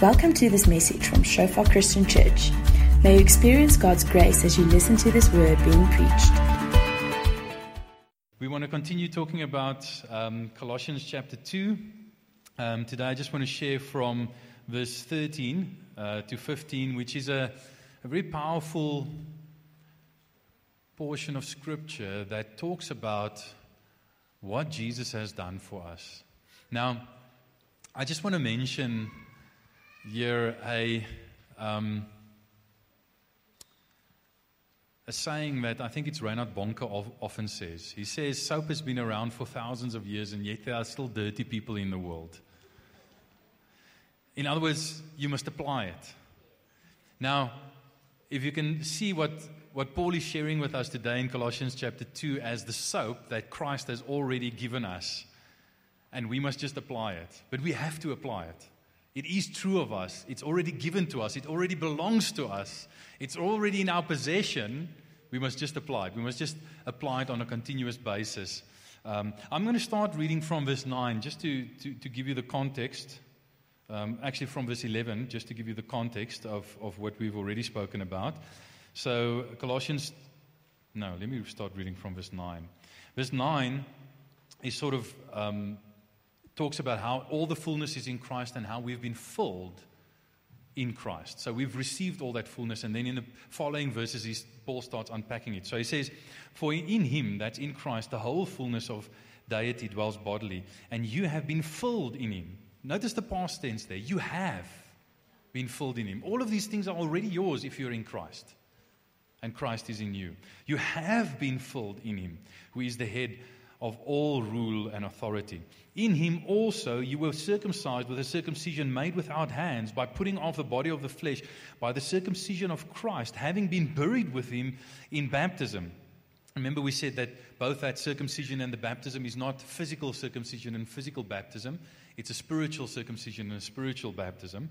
Welcome to this message from Shofar Christian Church. May you experience God's grace as you listen to this word being preached. We want to continue talking about um, Colossians chapter 2. Um, today, I just want to share from verse 13 uh, to 15, which is a, a very powerful portion of scripture that talks about what Jesus has done for us. Now, I just want to mention here a, um, a saying that I think it's Reinhard Bonnke often says. He says, Soap has been around for thousands of years, and yet there are still dirty people in the world. In other words, you must apply it. Now, if you can see what, what Paul is sharing with us today in Colossians chapter 2 as the soap that Christ has already given us, and we must just apply it. But we have to apply it. It is true of us. It's already given to us. It already belongs to us. It's already in our possession. We must just apply it. We must just apply it on a continuous basis. Um, I'm going to start reading from verse 9 just to, to, to give you the context. Um, actually, from verse 11, just to give you the context of, of what we've already spoken about. So, Colossians, no, let me start reading from verse 9. Verse 9 is sort of um, talks about how all the fullness is in Christ and how we've been filled in Christ. So we've received all that fullness. And then in the following verses, Paul starts unpacking it. So he says, For in him, that's in Christ, the whole fullness of deity dwells bodily, and you have been filled in him. Notice the past tense there. You have been filled in him. All of these things are already yours if you're in Christ, and Christ is in you. You have been filled in him, who is the head of all rule and authority. In him also you were circumcised with a circumcision made without hands, by putting off the body of the flesh, by the circumcision of Christ, having been buried with him in baptism. Remember, we said that both that circumcision and the baptism is not physical circumcision and physical baptism, it's a spiritual circumcision and a spiritual baptism,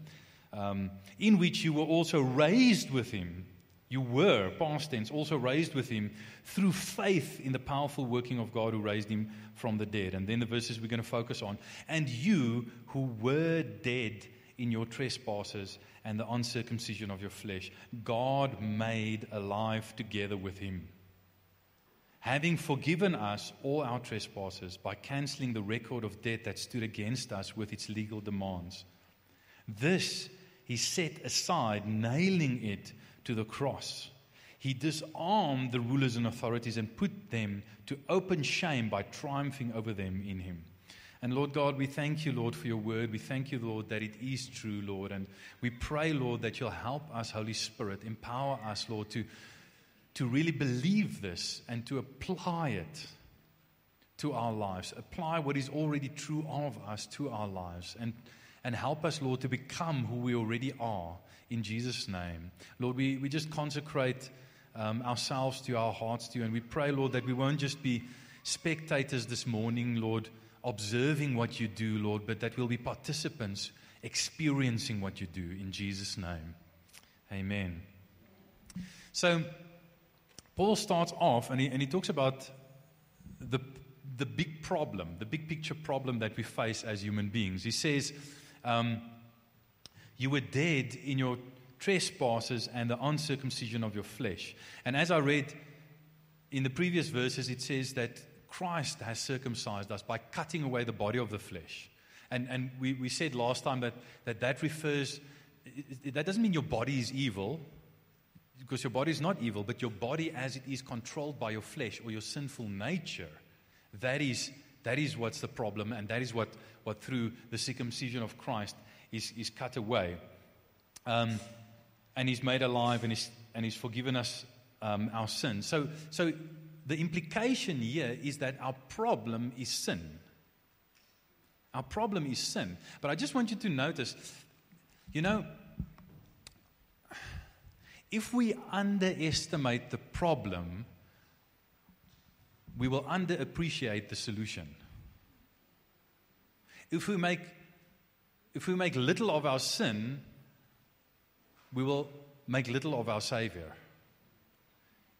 um, in which you were also raised with him you were, past tense, also raised with him through faith in the powerful working of God who raised him from the dead. And then the verses we're going to focus on. And you who were dead in your trespasses and the uncircumcision of your flesh, God made alive together with him. Having forgiven us all our trespasses by canceling the record of debt that stood against us with its legal demands. This he set aside, nailing it to the cross. He disarmed the rulers and authorities and put them to open shame by triumphing over them in him. And Lord God, we thank you, Lord, for your word. We thank you, Lord, that it is true, Lord. And we pray, Lord, that you'll help us, Holy Spirit, empower us, Lord, to, to really believe this and to apply it to our lives. Apply what is already true of us to our lives. And, and help us, Lord, to become who we already are in Jesus' name. Lord, we, we just consecrate um, ourselves to our hearts to you, and we pray, Lord, that we won't just be spectators this morning, Lord, observing what you do, Lord, but that we'll be participants experiencing what you do in Jesus' name. Amen. So, Paul starts off and he, and he talks about the, the big problem, the big picture problem that we face as human beings. He says, um, you were dead in your trespasses and the uncircumcision of your flesh. And as I read in the previous verses, it says that Christ has circumcised us by cutting away the body of the flesh. And, and we, we said last time that that, that refers, that doesn't mean your body is evil, because your body is not evil, but your body as it is controlled by your flesh or your sinful nature, that is, that is what's the problem, and that is what, what through the circumcision of Christ is, is cut away. Um, and he's made alive and he's, and he's forgiven us um, our sins. So, so the implication here is that our problem is sin. Our problem is sin. But I just want you to notice, you know, if we underestimate the problem, we will underappreciate the solution. If we make if we make little of our sin, we will make little of our Savior.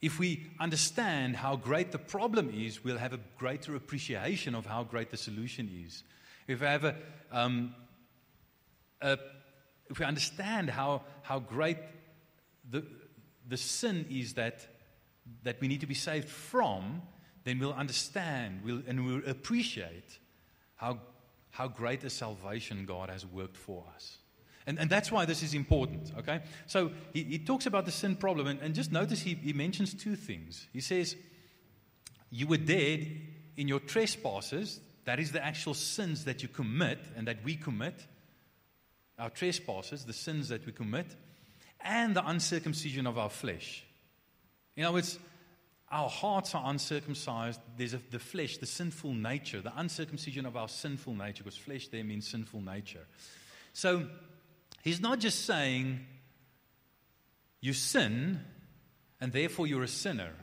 If we understand how great the problem is, we'll have a greater appreciation of how great the solution is. If I have a, um, a, if we understand how, how great the, the sin is that, that we need to be saved from, then we'll understand we'll, and we'll appreciate how, how great a salvation God has worked for us. And, and that's why this is important, okay? So he, he talks about the sin problem, and, and just notice he, he mentions two things. He says, You were dead in your trespasses, that is the actual sins that you commit and that we commit, our trespasses, the sins that we commit, and the uncircumcision of our flesh. In other words, our hearts are uncircumcised. There's a, the flesh, the sinful nature, the uncircumcision of our sinful nature, because flesh there means sinful nature. So he's not just saying you sin and therefore you're a sinner.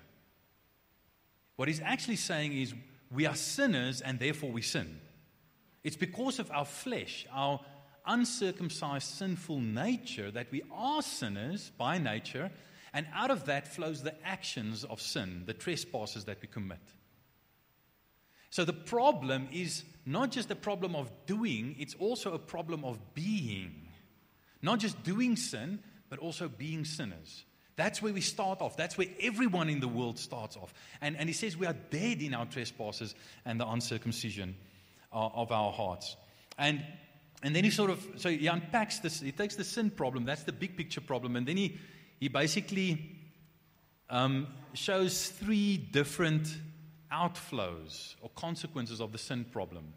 What he's actually saying is we are sinners and therefore we sin. It's because of our flesh, our uncircumcised sinful nature, that we are sinners by nature, and out of that flows the actions of sin, the trespasses that we commit. So the problem is not just a problem of doing, it's also a problem of being. Not just doing sin, but also being sinners. That's where we start off. That's where everyone in the world starts off. And, and he says we are dead in our trespasses and the uncircumcision of, of our hearts. And, and then he sort of, so he unpacks this, he takes the sin problem, that's the big picture problem, and then he, he basically um, shows three different outflows or consequences of the sin problem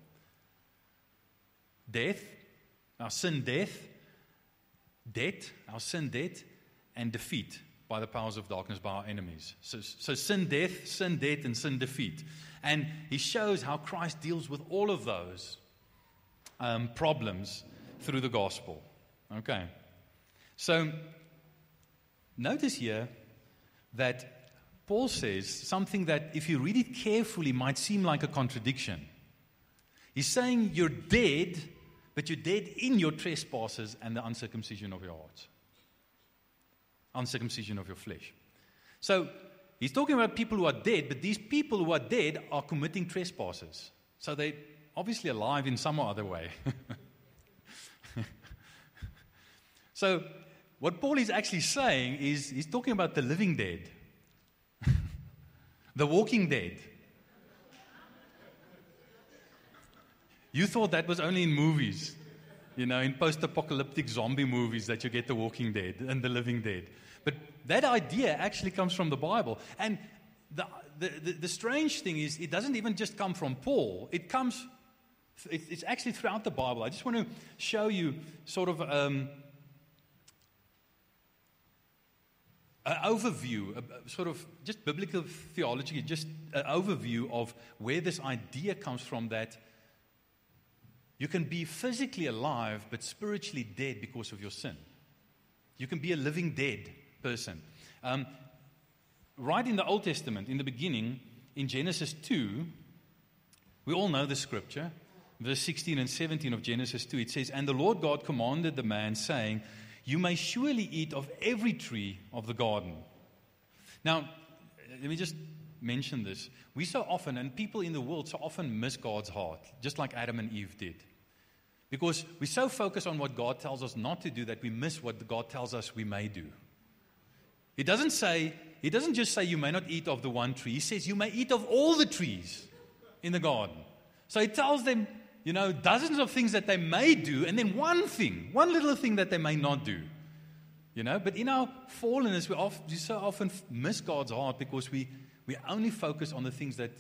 death, our sin death, debt, our sin debt, and defeat by the powers of darkness, by our enemies. So, so sin death, sin death, and sin defeat. And he shows how Christ deals with all of those um, problems through the gospel. Okay. So notice here that Paul says something that, if you read it carefully, might seem like a contradiction. He's saying you're dead, but you're dead in your trespasses and the uncircumcision of your heart, uncircumcision of your flesh. So he's talking about people who are dead, but these people who are dead are committing trespasses. So they're obviously alive in some other way. so what Paul is actually saying is he's talking about the living dead, the walking dead. You thought that was only in movies, you know, in post apocalyptic zombie movies that you get the walking dead and the living dead. But that idea actually comes from the Bible. And the, the, the, the strange thing is, it doesn't even just come from Paul, it comes, it's actually throughout the Bible. I just want to show you sort of. Um, an overview, a, sort of just biblical theology, just an overview of where this idea comes from that you can be physically alive but spiritually dead because of your sin. You can be a living dead person. Um, right in the Old Testament, in the beginning, in Genesis 2, we all know the scripture, verse 16 and 17 of Genesis 2. It says, And the Lord God commanded the man, saying, You may surely eat of every tree of the garden. Now, let me just mention this. We so often, and people in the world so often miss God's heart, just like Adam and Eve did. Because we so focus on what God tells us not to do that we miss what God tells us we may do. He doesn't say, he doesn't just say you may not eat of the one tree. He says you may eat of all the trees in the garden. So he tells them, you know, dozens of things that they may do, and then one thing, one little thing that they may not do. You know, but in our fallenness, we, we so often miss God's heart because we, we only focus on the things that,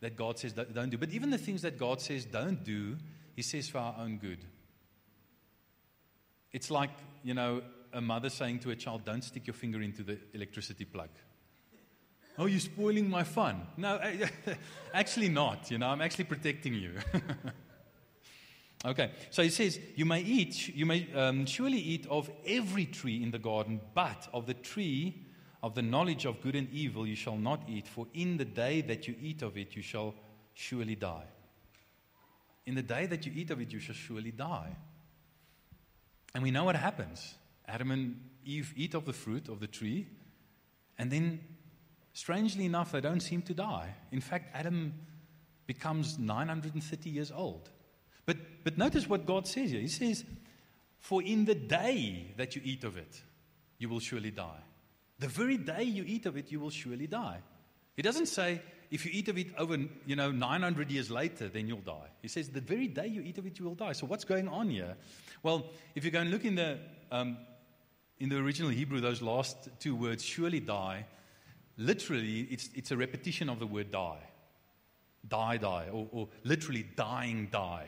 that God says don't do. But even the things that God says don't do, He says for our own good. It's like, you know, a mother saying to a child, Don't stick your finger into the electricity plug. Oh, you're spoiling my fun. No, actually not. You know, I'm actually protecting you. okay, so he says, You may eat, you may um, surely eat of every tree in the garden, but of the tree of the knowledge of good and evil you shall not eat, for in the day that you eat of it you shall surely die. In the day that you eat of it you shall surely die. And we know what happens. Adam and Eve eat of the fruit of the tree, and then, strangely enough, they don't seem to die. In fact, Adam becomes 930 years old. But, but notice what God says here. He says, For in the day that you eat of it, you will surely die. The very day you eat of it, you will surely die. He doesn't say, if you eat of it over, you know, 900 years later, then you'll die. He says, the very day you eat of it, you will die. So what's going on here? Well, if you go and look in the, um, in the original Hebrew, those last two words, surely die, literally, it's, it's a repetition of the word die. Die, die, or, or literally dying, die,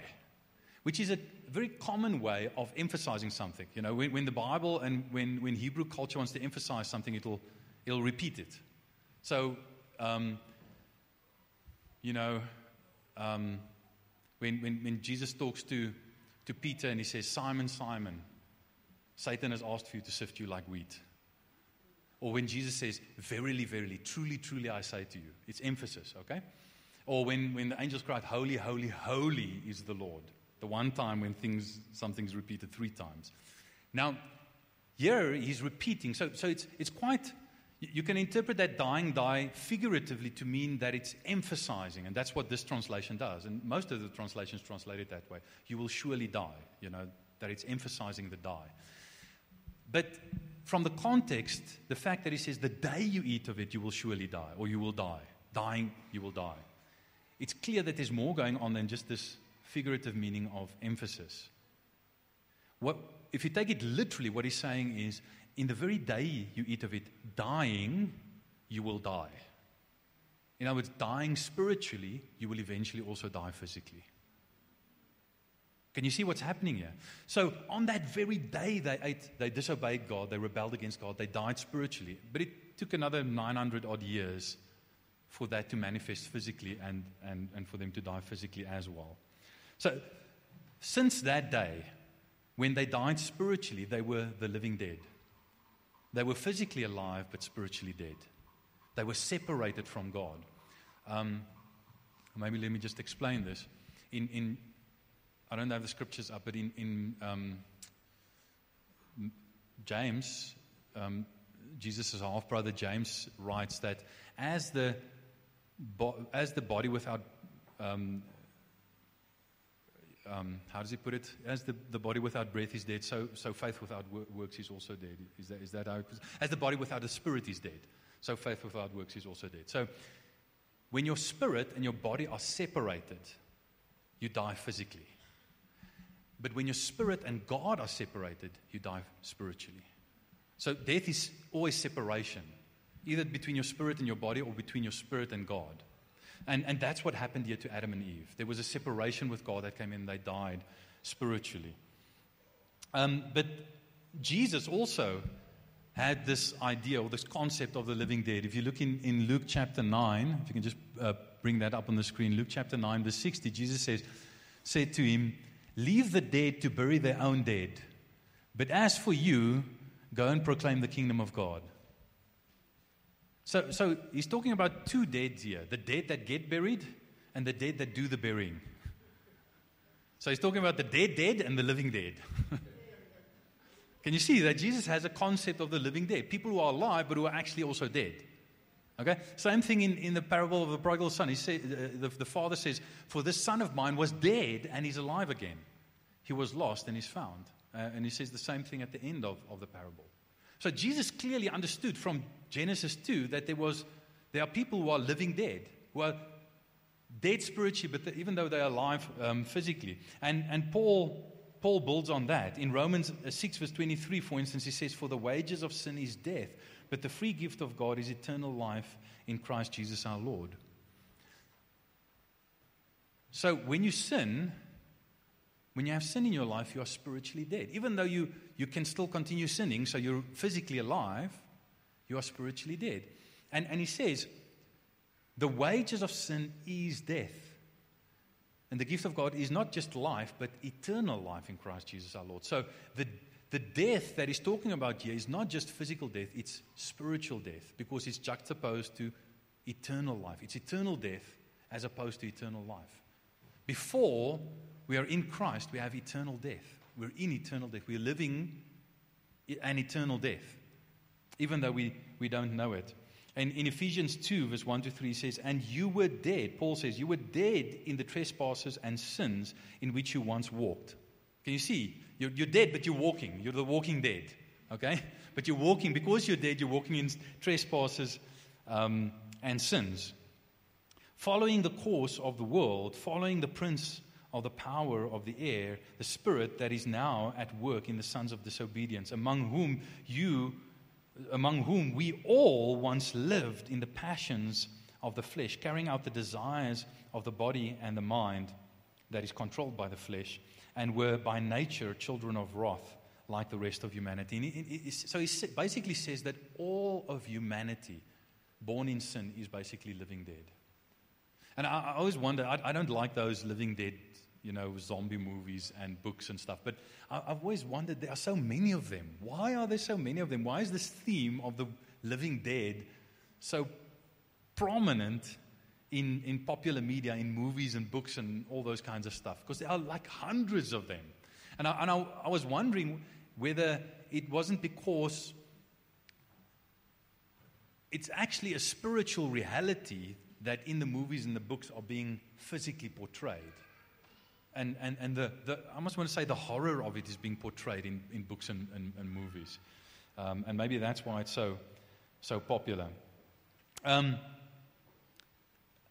which is a very common way of emphasizing something. You know, when, when the Bible and when, when Hebrew culture wants to emphasize something, it'll, it'll repeat it. So, um, you know, um, when, when, when Jesus talks to, to Peter and he says, Simon, Simon, Satan has asked for you to sift you like wheat. Or when Jesus says, Verily, verily, truly, truly, I say to you, it's emphasis, okay? Or when, when the angels cried, Holy, holy, holy is the Lord. The one time when things, something's repeated three times. Now, here he's repeating. So, so it's, it's quite you can interpret that dying die figuratively to mean that it's emphasizing, and that's what this translation does. And most of the translations translate it that way. You will surely die, you know, that it's emphasizing the die. But from the context, the fact that he says, the day you eat of it, you will surely die, or you will die. Dying, you will die. It's clear that there's more going on than just this figurative meaning of emphasis. What, if you take it literally, what he's saying is in the very day you eat of it, dying, you will die. In other words, dying spiritually, you will eventually also die physically. Can you see what's happening here? So, on that very day they ate, they disobeyed God, they rebelled against God, they died spiritually. But it took another 900 odd years for that to manifest physically and, and, and for them to die physically as well. So, since that day, when they died spiritually, they were the living dead. They were physically alive but spiritually dead. They were separated from God. Um, maybe let me just explain this. In, in, I don't have the scriptures up, but in, in um, James, um, Jesus' half brother James writes that as the, bo- as the body without um, um, how does he put it? As the, the body without breath is dead, so, so faith without works is also dead. Is that, is that how As the body without a spirit is dead, so faith without works is also dead. So when your spirit and your body are separated, you die physically. But when your spirit and God are separated, you die spiritually. So death is always separation, either between your spirit and your body or between your spirit and God. And, and that's what happened here to Adam and Eve. There was a separation with God that came in, they died spiritually. Um, but Jesus also had this idea or this concept of the living dead. If you look in, in Luke chapter 9, if you can just uh, bring that up on the screen, Luke chapter 9, verse 60, Jesus says, said to him, Leave the dead to bury their own dead. But as for you, go and proclaim the kingdom of God. So, so he's talking about two deads here the dead that get buried and the dead that do the burying. So he's talking about the dead dead and the living dead. Can you see that Jesus has a concept of the living dead? People who are alive but who are actually also dead. Okay? Same thing in, in the parable of the prodigal son. He said, uh, the, the father says, For this son of mine was dead and he's alive again. He was lost and he's found. Uh, and he says the same thing at the end of, of the parable. So Jesus clearly understood from Genesis 2 that there, was, there are people who are living dead, who are dead spiritually, but even though they are alive um, physically. And, and Paul, Paul builds on that. In Romans uh, 6, verse 23, for instance, he says, For the wages of sin is death, but the free gift of God is eternal life in Christ Jesus our Lord. So when you sin, when you have sin in your life, you are spiritually dead. Even though you, you can still continue sinning, so you're physically alive, you are spiritually dead. And, and he says, the wages of sin is death. And the gift of God is not just life, but eternal life in Christ Jesus our Lord. So the, the death that he's talking about here is not just physical death, it's spiritual death because it's juxtaposed to eternal life. It's eternal death as opposed to eternal life. Before we are in Christ, we have eternal death. We're in eternal death. We're living an eternal death, even though we, we don't know it. And in Ephesians 2, verse 1 to 3 says, And you were dead, Paul says, you were dead in the trespasses and sins in which you once walked. Can you see? You're, you're dead, but you're walking. You're the walking dead. Okay? But you're walking, because you're dead, you're walking in trespasses um, and sins. Following the course of the world, following the prince of the power of the air, the spirit that is now at work in the sons of disobedience, among whom you, among whom we all once lived in the passions of the flesh, carrying out the desires of the body and the mind that is controlled by the flesh, and were by nature children of wrath like the rest of humanity. He, so he basically says that all of humanity born in sin is basically living dead. And I, I always wonder, I, I, don't like those living dead you know, zombie movies and books and stuff. But I, I've always wondered there are so many of them. Why are there so many of them? Why is this theme of the living dead so prominent in, in popular media, in movies and books and all those kinds of stuff? Because there are like hundreds of them. And I, and I, I was wondering whether it wasn't because it's actually a spiritual reality that in the movies and the books are being physically portrayed and, and, and the, the, I almost want to say the horror of it is being portrayed in, in books and, and, and movies. Um, and maybe that's why it's so, so popular. Um,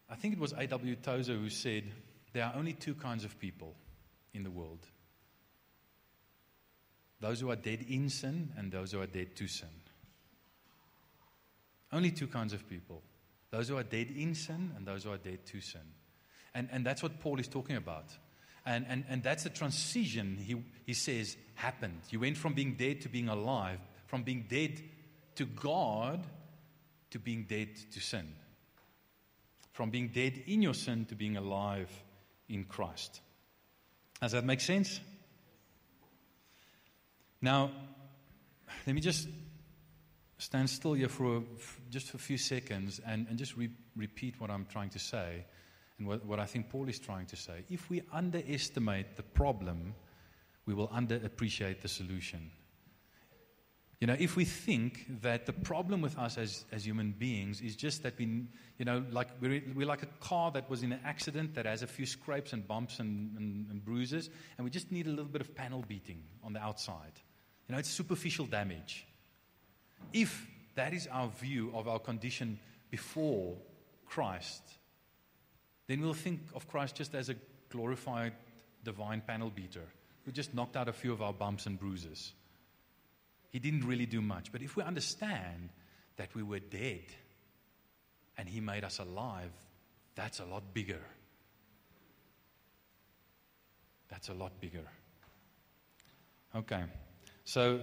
I think it was A.W. Tozer who said, There are only two kinds of people in the world those who are dead in sin and those who are dead to sin. Only two kinds of people those who are dead in sin and those who are dead to sin. And, and that's what Paul is talking about. And, and, and that's a transition, he, he says, happened. You went from being dead to being alive, from being dead to God to being dead to sin, from being dead in your sin to being alive in Christ. Does that make sense? Now, let me just stand still here for a, just a few seconds and, and just re- repeat what I'm trying to say and what, what I think Paul is trying to say. If we underestimate the problem, we will underappreciate the solution. You know, if we think that the problem with us as, as human beings is just that we, you know, like we're, we're like a car that was in an accident that has a few scrapes and bumps and, and, and bruises, and we just need a little bit of panel beating on the outside. You know, it's superficial damage. If that is our view of our condition before Christ, then we'll think of Christ just as a glorified divine panel beater who just knocked out a few of our bumps and bruises. He didn't really do much. But if we understand that we were dead and He made us alive, that's a lot bigger. That's a lot bigger. Okay, so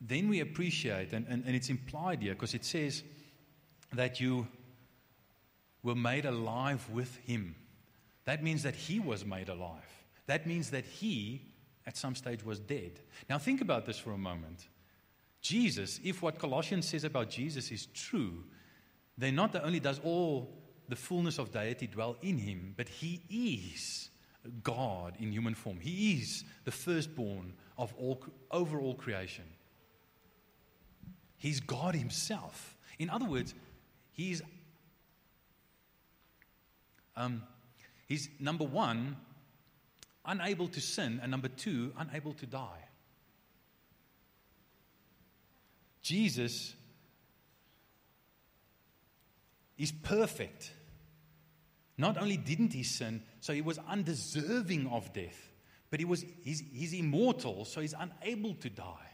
then we appreciate, and, and, and it's implied here because it says, that you were made alive with him. That means that he was made alive. That means that he, at some stage, was dead. Now, think about this for a moment. Jesus, if what Colossians says about Jesus is true, then not only does all the fullness of deity dwell in him, but he is God in human form. He is the firstborn of all, over all creation. He's God himself. In other words, He's, um, he's number one, unable to sin, and number two, unable to die. Jesus is perfect. Not only didn't he sin, so he was undeserving of death, but he was, he's, he's immortal, so he's unable to die.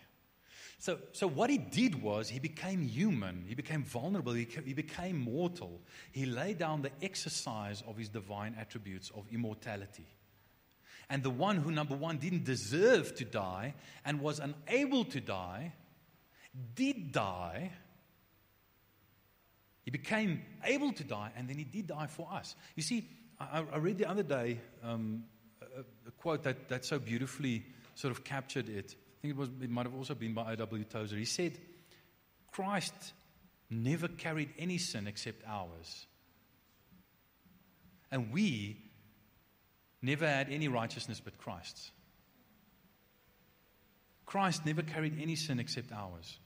So, so what he did was he became human, he became vulnerable, he, became mortal. He laid down the exercise of his divine attributes of immortality. And the one who, number one, didn't deserve to die and was unable to die, did die. He became able to die, and then he did die for us. You see, I, I read the other day um, a, a, quote that, that so beautifully sort of captured it think it, was, it might have also been by A.W. Tozer. He said, Christ never carried any sin except ours. And we never had any righteousness but Christ's. Christ never carried any sin except ours.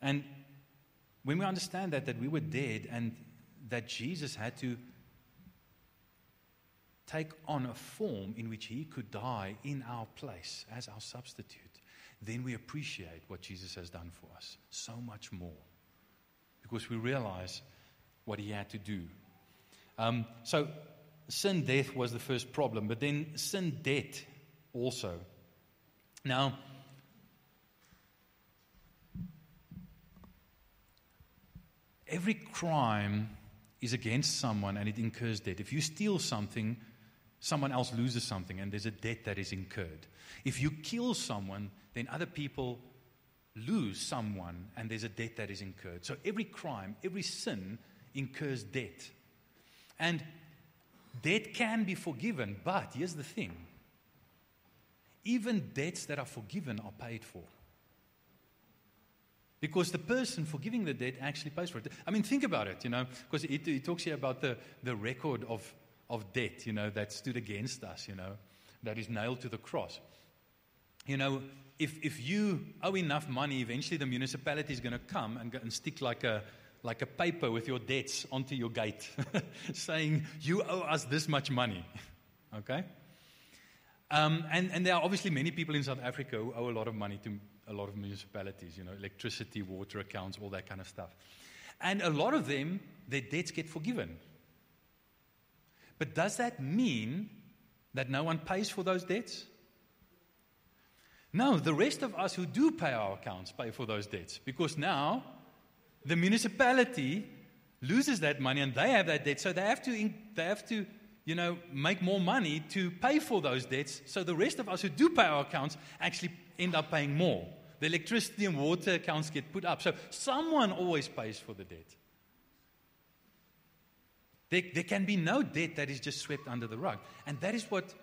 And when we understand that, that we were dead and that Jesus had to take on a form in which he could die in our place as our substitute, then we appreciate what Jesus has done for us so much more because we realize what he had to do. Um, so, sin death was the first problem, but then sin debt also. Now, every crime is against someone and it incurs debt. If you steal something, someone else loses something and there's a debt that is incurred. If you kill someone, then other people lose someone and there's a debt that is incurred. So every crime, every sin incurs debt. And debt can be forgiven, but here's the thing even debts that are forgiven are paid for. Because the person forgiving the debt actually pays for it. I mean, think about it, you know, because it, talks here about the, the record of, of debt, you know, that stood against us, you know, that is nailed to the cross. You know, if, if you owe enough money, eventually the municipality is going to come and, and stick like a, like a paper with your debts onto your gate saying, You owe us this much money. okay? Um, and, and there are obviously many people in South Africa who owe a lot of money to a lot of municipalities, you know, electricity, water accounts, all that kind of stuff. And a lot of them, their debts get forgiven. But does that mean that no one pays for those debts? No, the rest of us who do pay our accounts pay for those debts because now the municipality loses that money and they have that debt, so they have to, they have to you know, make more money to pay for those debts. So the rest of us who do pay our accounts actually end up paying more. The electricity and water accounts get put up. So someone always pays for the debt. There, there can be no debt that is just swept under the rug. And that is what,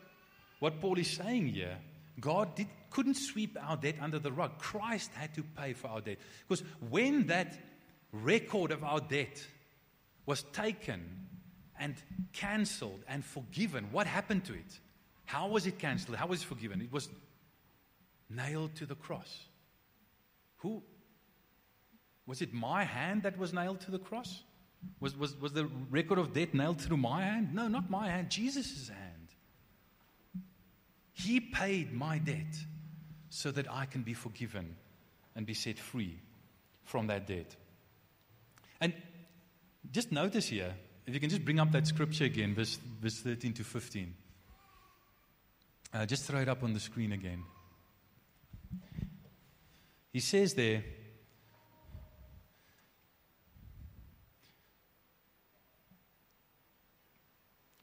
what Paul is saying here. God did, couldn't sweep our debt under the rug. Christ had to pay for our debt. Because when that record of our debt was taken and cancelled and forgiven. What happened to it? How was it cancelled? How was it forgiven? It was nailed to the cross. Who? Was it my hand that was nailed to the cross? Was, was, was the record of death nailed through my hand? No, not my hand, Jesus' hand. He paid my debt so that I can be forgiven and be set free from that debt. And just notice here if you can just bring up that scripture again, verse, verse 13 to 15. Uh, just throw it up on the screen again. He says there,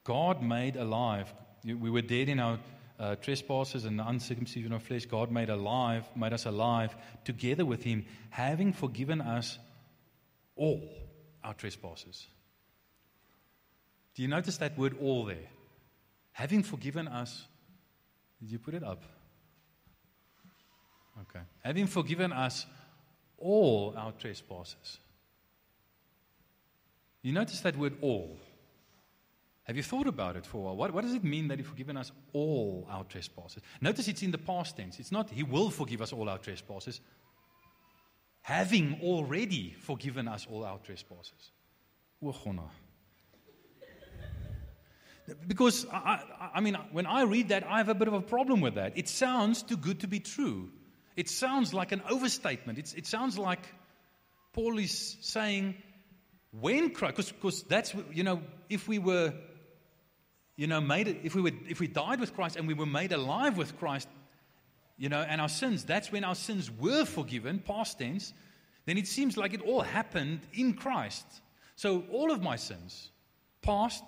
God made alive. We were dead in our uh, trespasses and the uncircumcision of flesh. God made alive, made us alive together with Him, having forgiven us all our trespasses. Do you notice that word all there? Having forgiven us, did you put it up? Okay. Having forgiven us all our trespasses. You notice that word all. Have you thought about it for a while? What, what does it mean that He's forgiven us all our trespasses? Notice it's in the past tense. It's not He will forgive us all our trespasses. Having already forgiven us all our trespasses. Because, I, I, mean, when I read that, I have a bit of a problem with that. It sounds too good to be true. It sounds like an overstatement. It's, it sounds like Paul is saying, when Christ, because that's, you know, if we were, you know, made, it, if we were, if we died with Christ and we were made alive with Christ, you know, and our sins, that's when our sins were forgiven, past tense, then it seems like it all happened in Christ. So all of my sins, past,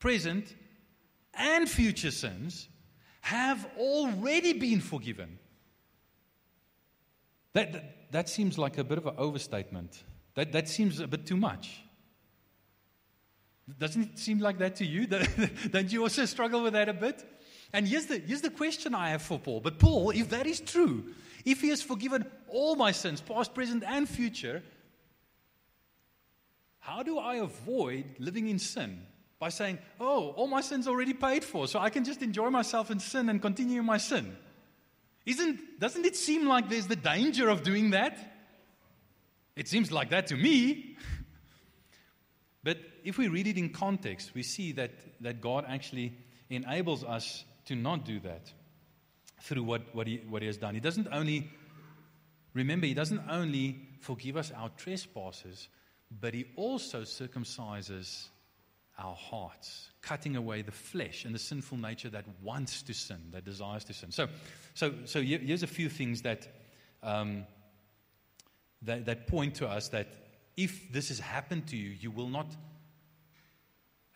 present, and future sins have already been forgiven. That, that, that, seems like a bit of an overstatement. That, that seems a bit too much. Doesn't it seem like that to you? Don't you also struggle with that a bit? And here's the, here's the question I have for Paul. But Paul, if that is true, if he has forgiven all my sins, past, present, and future, how do I avoid living in sin? by saying, Oh, all my sins already paid for, so I can just enjoy myself in sin and continue my sin. Isn't, doesn't it seem like there's the danger of doing that? It seems like that to me. if we read it in context, we see that, that God actually enables us to not do that through what, what, he, what he has done. He doesn't only, remember, He doesn't only forgive us our trespasses, but He also circumcises our hearts, cutting away the flesh and the sinful nature that wants to sin, that desires to sin. So, so, so here's a few things that, um, that, that point to us that if this has happened to you, you will not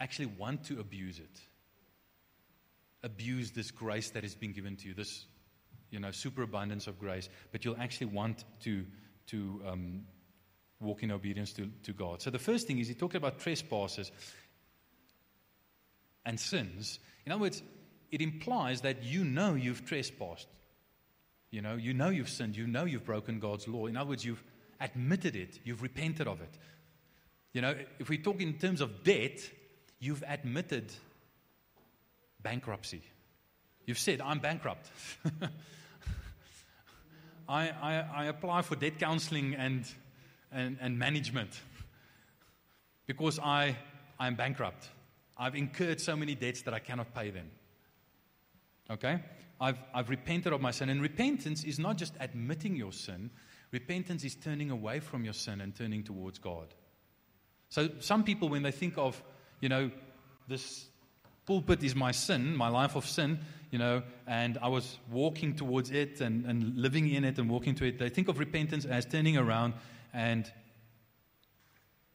actually want to abuse it. Abuse this grace that has been given to you, this you know, superabundance of grace, but you'll actually want to, to um, walk in obedience to, to God. So the first thing is he talked about trespasses and sins. In other words, it implies that you know you've trespassed. You know, you know you've sinned. You know you've broken God's law. In other words, you've admitted it. You've repented of it. You know, if we talk in terms of debt, you've admitted bankruptcy. You've said, I'm bankrupt. I, I, I, apply for debt counseling and, and, and management because I, I'm bankrupt. I've incurred so many debts that I cannot pay them. Okay? I've, I've repented of my sin. And repentance is not just admitting your sin, repentance is turning away from your sin and turning towards God. So some people, when they think of, you know, this pulpit is my sin, my life of sin, you know, and I was walking towards it and, and living in it and walking to it, they think of repentance as turning around and,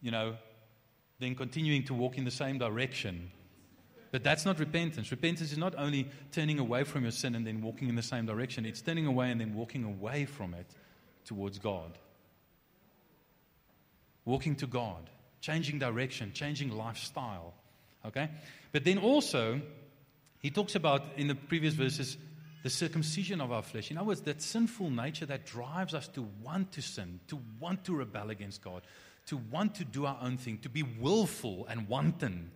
you know, then continuing to walk in the same direction. But that's not repentance. Repentance is not only turning away from your sin and then walking in the same direction, it's turning away and then walking away from it towards God. Walking to God, changing direction, changing lifestyle. Okay? But then also, he talks about in the previous verses the circumcision of our flesh. In other words, that sinful nature that drives us to want to sin, to want to rebel against God, to want to do our own thing, to be willful and wanton,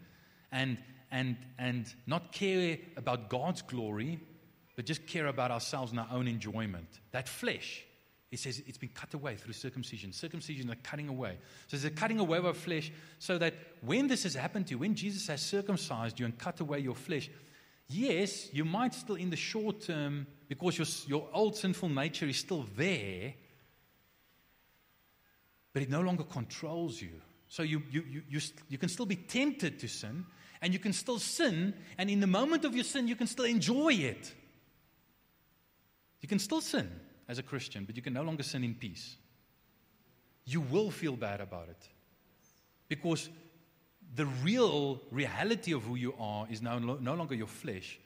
and, and, and not care about God's glory, but just care about ourselves and our own enjoyment. That flesh, he says it's been cut away through circumcision. Circumcision, the cutting away. So there's a cutting away of our flesh so that when this has happened to you, when Jesus has circumcised you and cut away your flesh, yes, you might still in the short term, because your, your old sinful nature is still there, but it no longer controls you. So you, you, you, you, you can still be tempted to sin, and you can still sin, and in the moment of your sin, you can still enjoy it. You can still sin as a Christian, but you can no longer sin in peace. You will feel bad about it because the real reality of who you are is now no longer your flesh,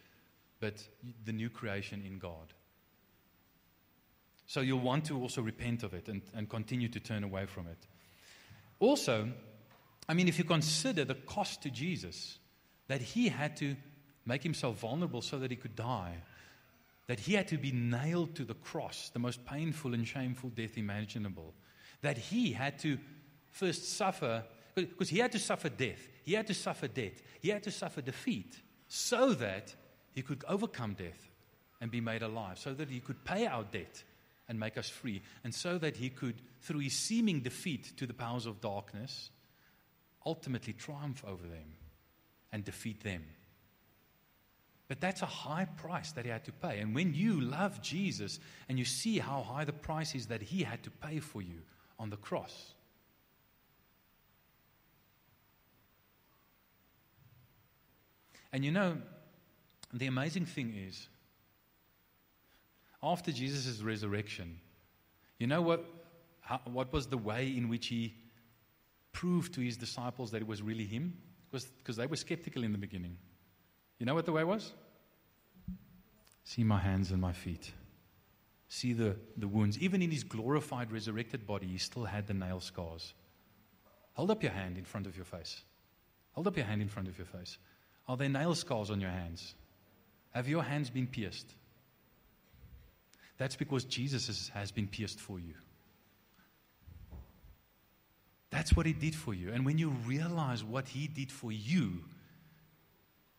but the new creation in God. So you'll want to also repent of it and, and continue to turn away from it. Also, I mean, if you consider the cost to Jesus, that he had to make himself vulnerable so that he could die, that he had to be nailed to the cross, the most painful and shameful death imaginable, that he had to first suffer, because he had to suffer death, he had to suffer death, he had to suffer defeat, so that he could overcome death and be made alive, so that he could pay our debt and make us free. And so that he could, through his seeming defeat to the powers of darkness, ultimately triumph over them and defeat them. But that's a high price that he had to pay. And when you love Jesus and you see how high the price is that he had to pay for you on the cross, and you know, the amazing thing is, after Jesus' resurrection, you know what, how, what was the way in which he proved to his disciples that it was really him? Because they were skeptical in the beginning. You know what the way was? See my hands and my feet. See the, the wounds. Even in his glorified, resurrected body, he still had the nail scars. Hold up your hand in front of your face. Hold up your hand in front of your face. Are there nail scars on your hands? Have your hands been pierced? That's because Jesus has been pierced for you. That's what he did for you. And when you realize what he did for you,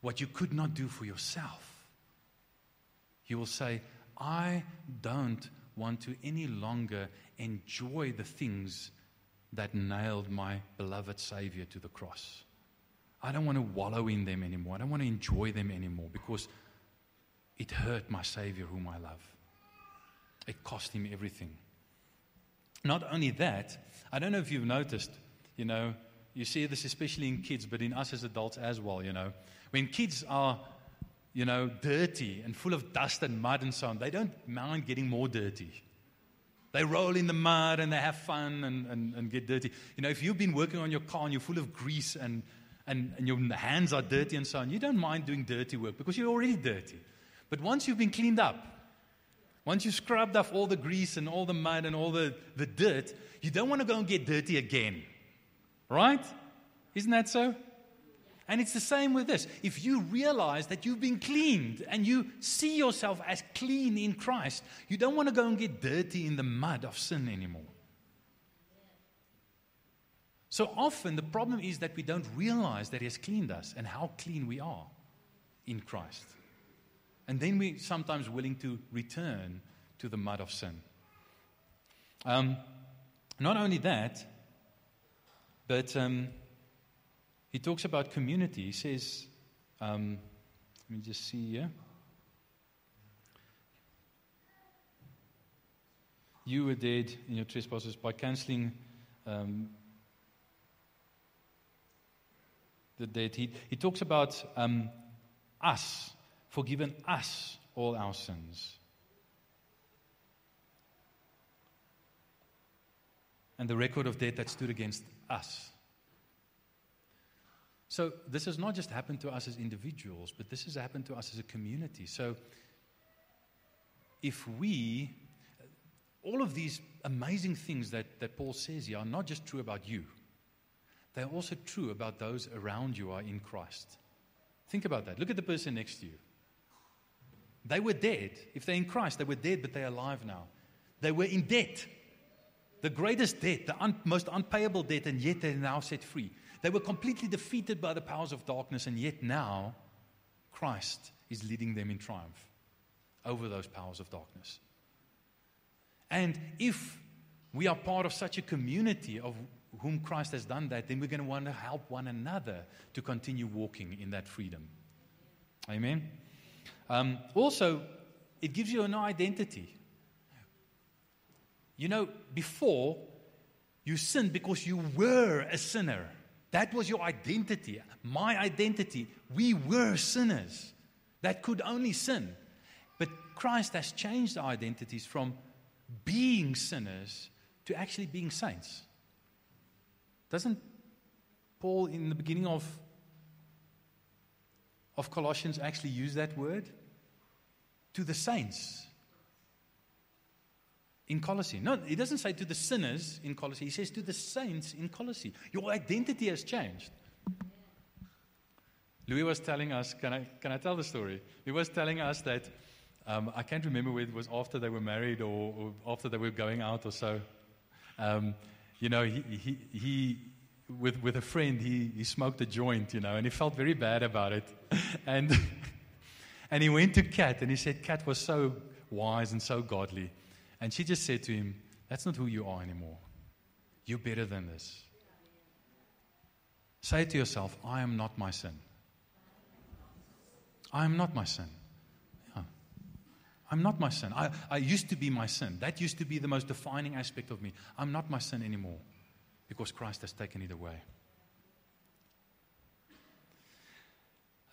what you could not do for yourself, you will say, I don't want to any longer enjoy the things that nailed my beloved Savior to the cross. I don't want to wallow in them anymore. I don't want to enjoy them anymore because it hurt my Savior whom I love. It cost him everything. Not only that, I don't know if you've noticed, you know, you see this especially in kids, but in us as adults as well, you know. When kids are, you know, dirty and full of dust and mud and so on, they don't mind getting more dirty. They roll in the mud and they have fun and, and, and get dirty. You know, if you've been working on your car and you're full of grease and, and, and your hands are dirty and so on, you don't mind doing dirty work because you're already dirty. But once you've been cleaned up, once you've scrubbed off all the grease and all the mud and all the, the dirt, you don't want to go and get dirty again. Right? Isn't that so? And it's the same with this. If you realize that you've been cleaned and you see yourself as clean in Christ, you don't want to go and get dirty in the mud of sin anymore. So often the problem is that we don't realize that He has cleaned us and how clean we are in Christ. And then we're sometimes willing to return to the mud of sin. Um, not only that, but um, he talks about community. He says, um, let me just see here. You were dead in your trespasses by canceling um, the debt. He, he talks about um, us forgiven us all our sins. And the record of debt that stood against us. So, this has not just happened to us as individuals, but this has happened to us as a community. So, if we, all of these amazing things that, that Paul says here are not just true about you, they're also true about those around you are in Christ. Think about that. Look at the person next to you. They were dead. If they're in Christ, they were dead, but they're alive now. They were in debt. The greatest debt, the un- most unpayable debt, and yet they're now set free. They were completely defeated by the powers of darkness, and yet now Christ is leading them in triumph over those powers of darkness. And if we are part of such a community of whom Christ has done that, then we're going to want to help one another to continue walking in that freedom. Amen. Um, also, it gives you an identity. You know, before you sinned because you were a sinner. That was your identity. My identity. We were sinners that could only sin. But Christ has changed our identities from being sinners to actually being saints. Doesn't Paul, in the beginning of, of Colossians, actually use that word? to the saints in Colossae. No, he doesn't say to the sinners in Colossae. He says to the saints in Colossae. Your identity has changed. Louis was telling us, can I, can I tell the story? He was telling us that, um, I can't remember whether it was after they were married or, or after they were going out or so. Um, you know, he, he, he, with, with a friend, he, he smoked a joint, you know, and he felt very bad about it. and and he went to Kat and he said, Kat was so wise and so godly. And she just said to him, That's not who you are anymore. You're better than this. Say to yourself, I am not my sin. I am not my sin. Yeah. I'm not my sin. I, I used to be my sin. That used to be the most defining aspect of me. I'm not my sin anymore because Christ has taken it away.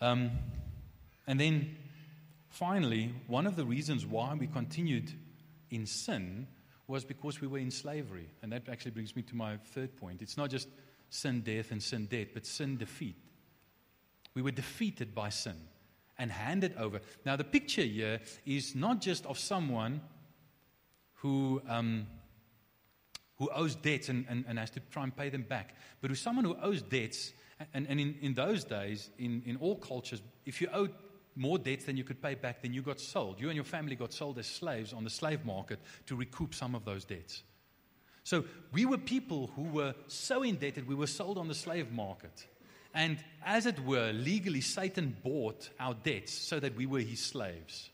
Um, and then Finally, one of the reasons why we continued in sin was because we were in slavery. And that actually brings me to my third point. It's not just sin, death, and sin, death, but sin, defeat. We were defeated by sin and handed over. Now, the picture here is not just of someone who, um, who owes debts and, and, and, has to try and pay them back, but who's someone who owes debts. And, and in, in those days, in, in all cultures, if you owed more debts than you could pay back, then you got sold. You and your family got sold as slaves on the slave market to recoup some of those debts. So we were people who were so indebted, we were sold on the slave market. And as it were, legally, Satan bought our debts so that we were his slaves.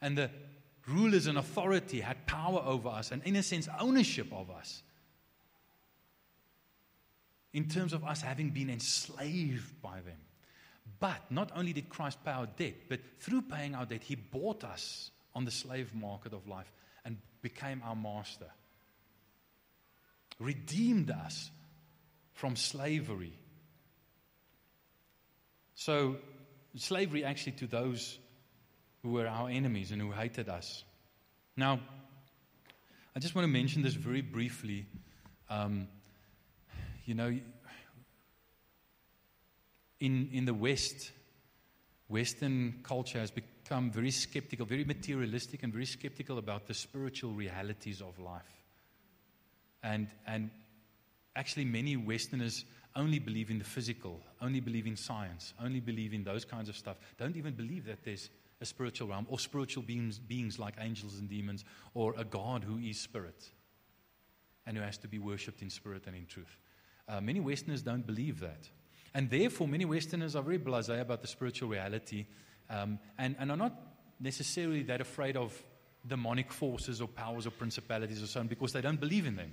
And the rulers and authority had power over us and, in a sense, ownership of us. in terms of us having been enslaved by them. But not only did Christ pay our debt, but through paying our debt, He bought us on the slave market of life and became our master. Redeemed us from slavery. So, slavery actually to those who were our enemies and who hated us. Now, I just want to mention this very briefly. Um, you know, in, in the West, Western culture has become very skeptical, very materialistic, and very skeptical about the spiritual realities of life. And, and actually, many Westerners only believe in the physical, only believe in science, only believe in those kinds of stuff. Don't even believe that there's a spiritual realm or spiritual beings, beings like angels and demons or a God who is spirit and who has to be worshipped in spirit and in truth. Uh, many Westerners don't believe that. And therefore, many Westerners are very blase about the spiritual reality um, and, and are not necessarily that afraid of demonic forces or powers or principalities or so on because they don't believe in them.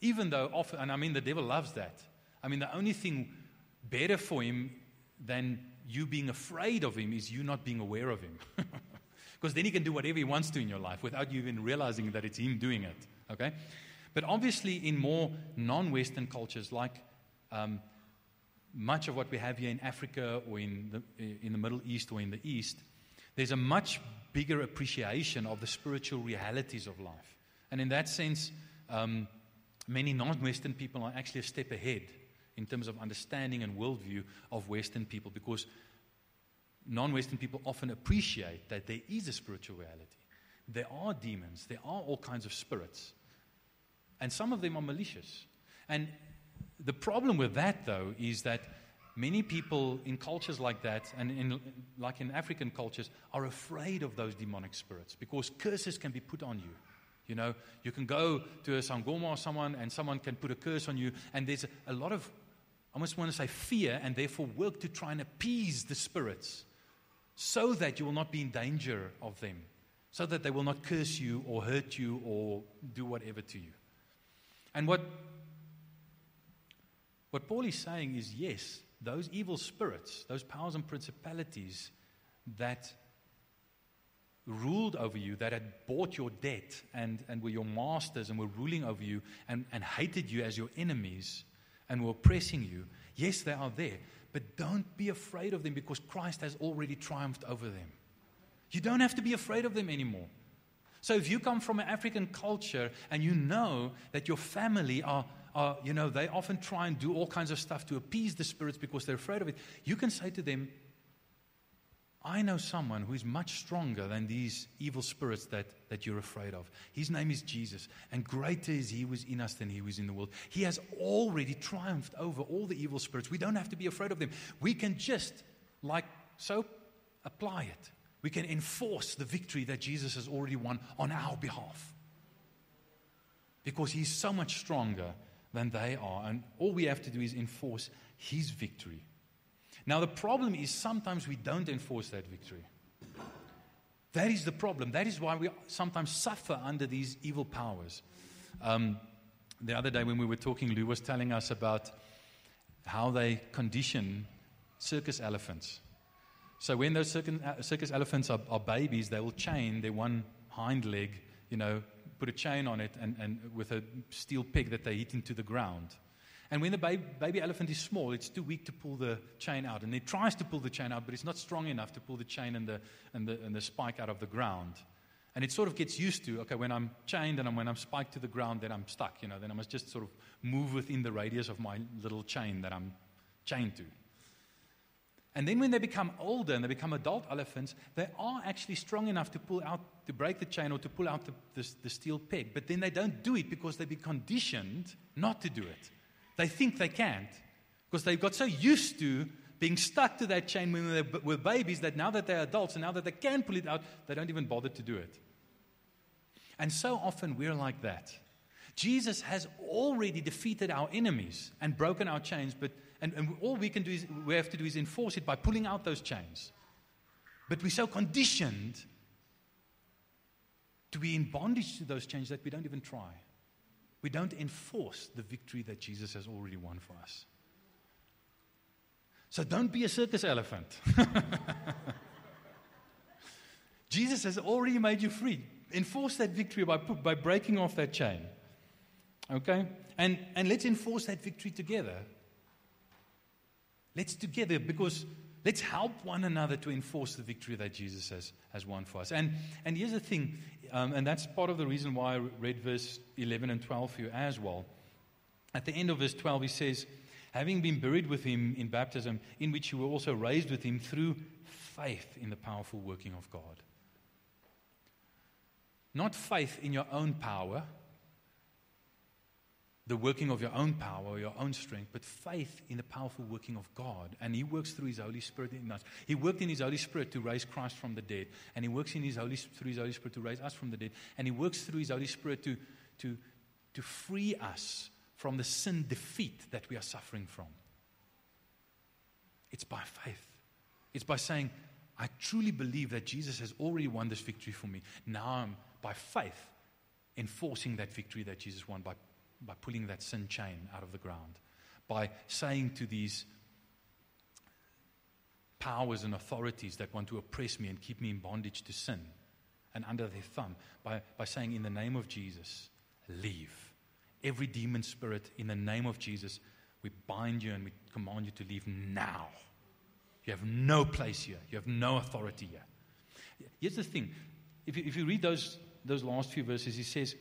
Even though often, and I mean, the devil loves that. I mean, the only thing better for him than you being afraid of him is you not being aware of him. because then he can do whatever he wants to in your life without you even realizing that it's him doing it. Okay? But obviously, in more non Western cultures, like um, much of what we have here in Africa or in the, in the Middle East or in the East, there's a much bigger appreciation of the spiritual realities of life. And in that sense, um, many non Western people are actually a step ahead in terms of understanding and worldview of Western people because non Western people often appreciate that there is a spiritual reality. There are demons, there are all kinds of spirits, and some of them are malicious. And the problem with that, though, is that many people in cultures like that, and in, like in African cultures, are afraid of those demonic spirits because curses can be put on you. You know, you can go to a Sangoma or someone, and someone can put a curse on you, and there's a, lot of I almost want to say fear, and therefore work to try and appease the spirits so that you will not be in danger of them, so that they will not curse you or hurt you or do whatever to you. And what, what Paul is saying is yes, those evil spirits, those powers and principalities that ruled over you, that had bought your debt and, and were your masters and were ruling over you and, and hated you as your enemies and were oppressing you, yes, they are there. But don't be afraid of them because Christ has already triumphed over them. You don't have to be afraid of them anymore. So if you come from an African culture and you know that your family are, are, you know, they often try and do all kinds of stuff to appease the spirits because they're afraid of it, you can say to them, I know someone who is much stronger than these evil spirits that, that you're afraid of. His name is Jesus, and greater is He who is in us than He who is in the world. He has already triumphed over all the evil spirits. We don't have to be afraid of them. We can just, like so, apply it. We can enforce the victory that Jesus has already won on our behalf. Because He's so much stronger than they are, and all we have to do is enforce His victory. Now, the problem is sometimes we don't enforce that victory. That is the problem. That is why we sometimes suffer under these evil powers. Um, the other day, when we were talking, Lou was telling us about how they condition circus elephants. So, when those uh, circus elephants are, are babies, they will chain their one hind leg, you know, put a chain on it, and, and with a steel peg that they hit into the ground. And when the baby, baby, elephant is small, it's too weak to pull the chain out. And it tries to pull the chain out, but it's not strong enough to pull the chain and the, and the, and the spike out of the ground. And it sort of gets used to, okay, when I'm chained and when I'm spiked to the ground, then I'm stuck, you know, then I must just sort of move within the radius of my little chain that I'm chained to. And then when they become older and they become adult elephants, they are actually strong enough to pull out, to break the chain or to pull out the, the, the steel peg. But then they don't do it because they've been conditioned not to do it. They think they can't because they've got so used to being stuck to that chain when they were babies that now that they're adults and now that they can pull it out, they don't even bother to do it. And so often we're like that. Jesus has already defeated our enemies and broken our chains, but and, and all we can do is we have to do is enforce it by pulling out those chains. But we're so conditioned to be in bondage to those chains that we don't even try. We don't enforce the victory that Jesus has already won for us. So don't be a circus elephant. Jesus has already made you free. Enforce that victory by, by breaking off that chain. Okay? And, and let's enforce that victory together. Let's together, because let's help one another to enforce the victory that Jesus has, has won for us. And, and here's the thing, um, and that's part of the reason why I read verse 11 and 12 for you as well. At the end of verse 12, he says, Having been buried with him in baptism, in which you were also raised with him through faith in the powerful working of God. Not faith in your own power the working of your own power, your own strength, but faith in the powerful working of God. And He works through His Holy Spirit in us. He worked in His Holy Spirit to raise Christ from the dead, and He works in His Holy through His Holy Spirit to raise us from the dead, and He works through His Holy Spirit to to to free us from the sin defeat that we are suffering from. It's by faith. It's by saying, I truly believe that Jesus has already won this victory for me. Now I'm by faith enforcing that victory that Jesus won by by pulling that sin chain out of the ground, by saying to these powers and authorities that want to oppress me and keep me in bondage to sin and under their thumb, by, by saying, In the name of Jesus, leave. Every demon spirit, in the name of Jesus, we bind you and we command you to leave now. You have no place here, you have no authority here. Here's the thing if you, if you read those, those last few verses, he says,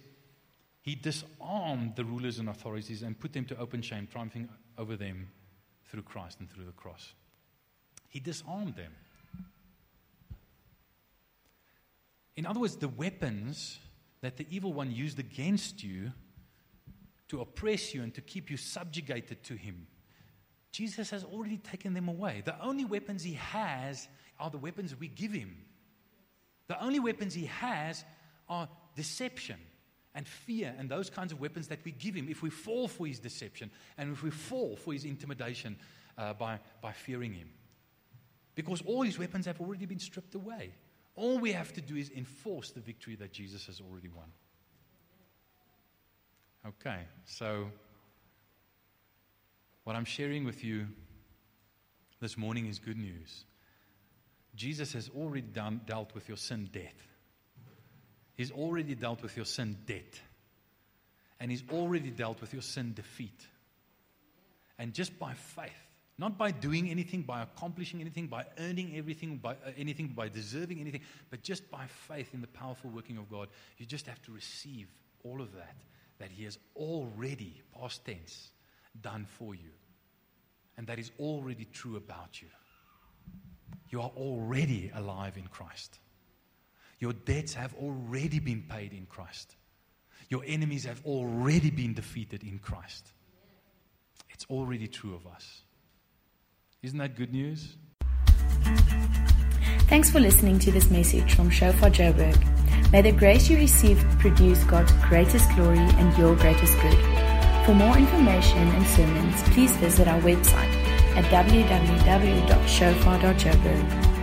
he disarmed the rulers and authorities and put them to open shame, triumphing over them through Christ and through the cross. He disarmed them. In other words, the weapons that the evil one used against you to oppress you and to keep you subjugated to him, Jesus has already taken them away. The only weapons he has are the weapons we give him. The only weapons he has are deception and fear and those kinds of weapons that we give him if we fall for his deception and if we fall for his intimidation uh, by, by fearing him. Because all his weapons have already been stripped away. All we have to do is enforce the victory that Jesus has already won. Okay, so what I'm sharing with you this morning is good news. Jesus has already done, dealt with your sin death. He's already dealt with your sin debt. And He's already dealt with your sin defeat. And just by faith, not by doing anything, by accomplishing anything, by earning everything, by uh, anything, by deserving anything, but just by faith in the powerful working of God, you just have to receive all of that that He has already, past tense, done for you. And that is already true about you. You are already alive in Christ. Your debts have already been paid in Christ. Your enemies have already been defeated in Christ. It's already true of us. Isn't that good news? Thanks for listening to this message from Shofar Joburg. May the grace you receive produce God's greatest glory and your greatest good. For more information and sermons, please visit our website at www.shofar.joburg.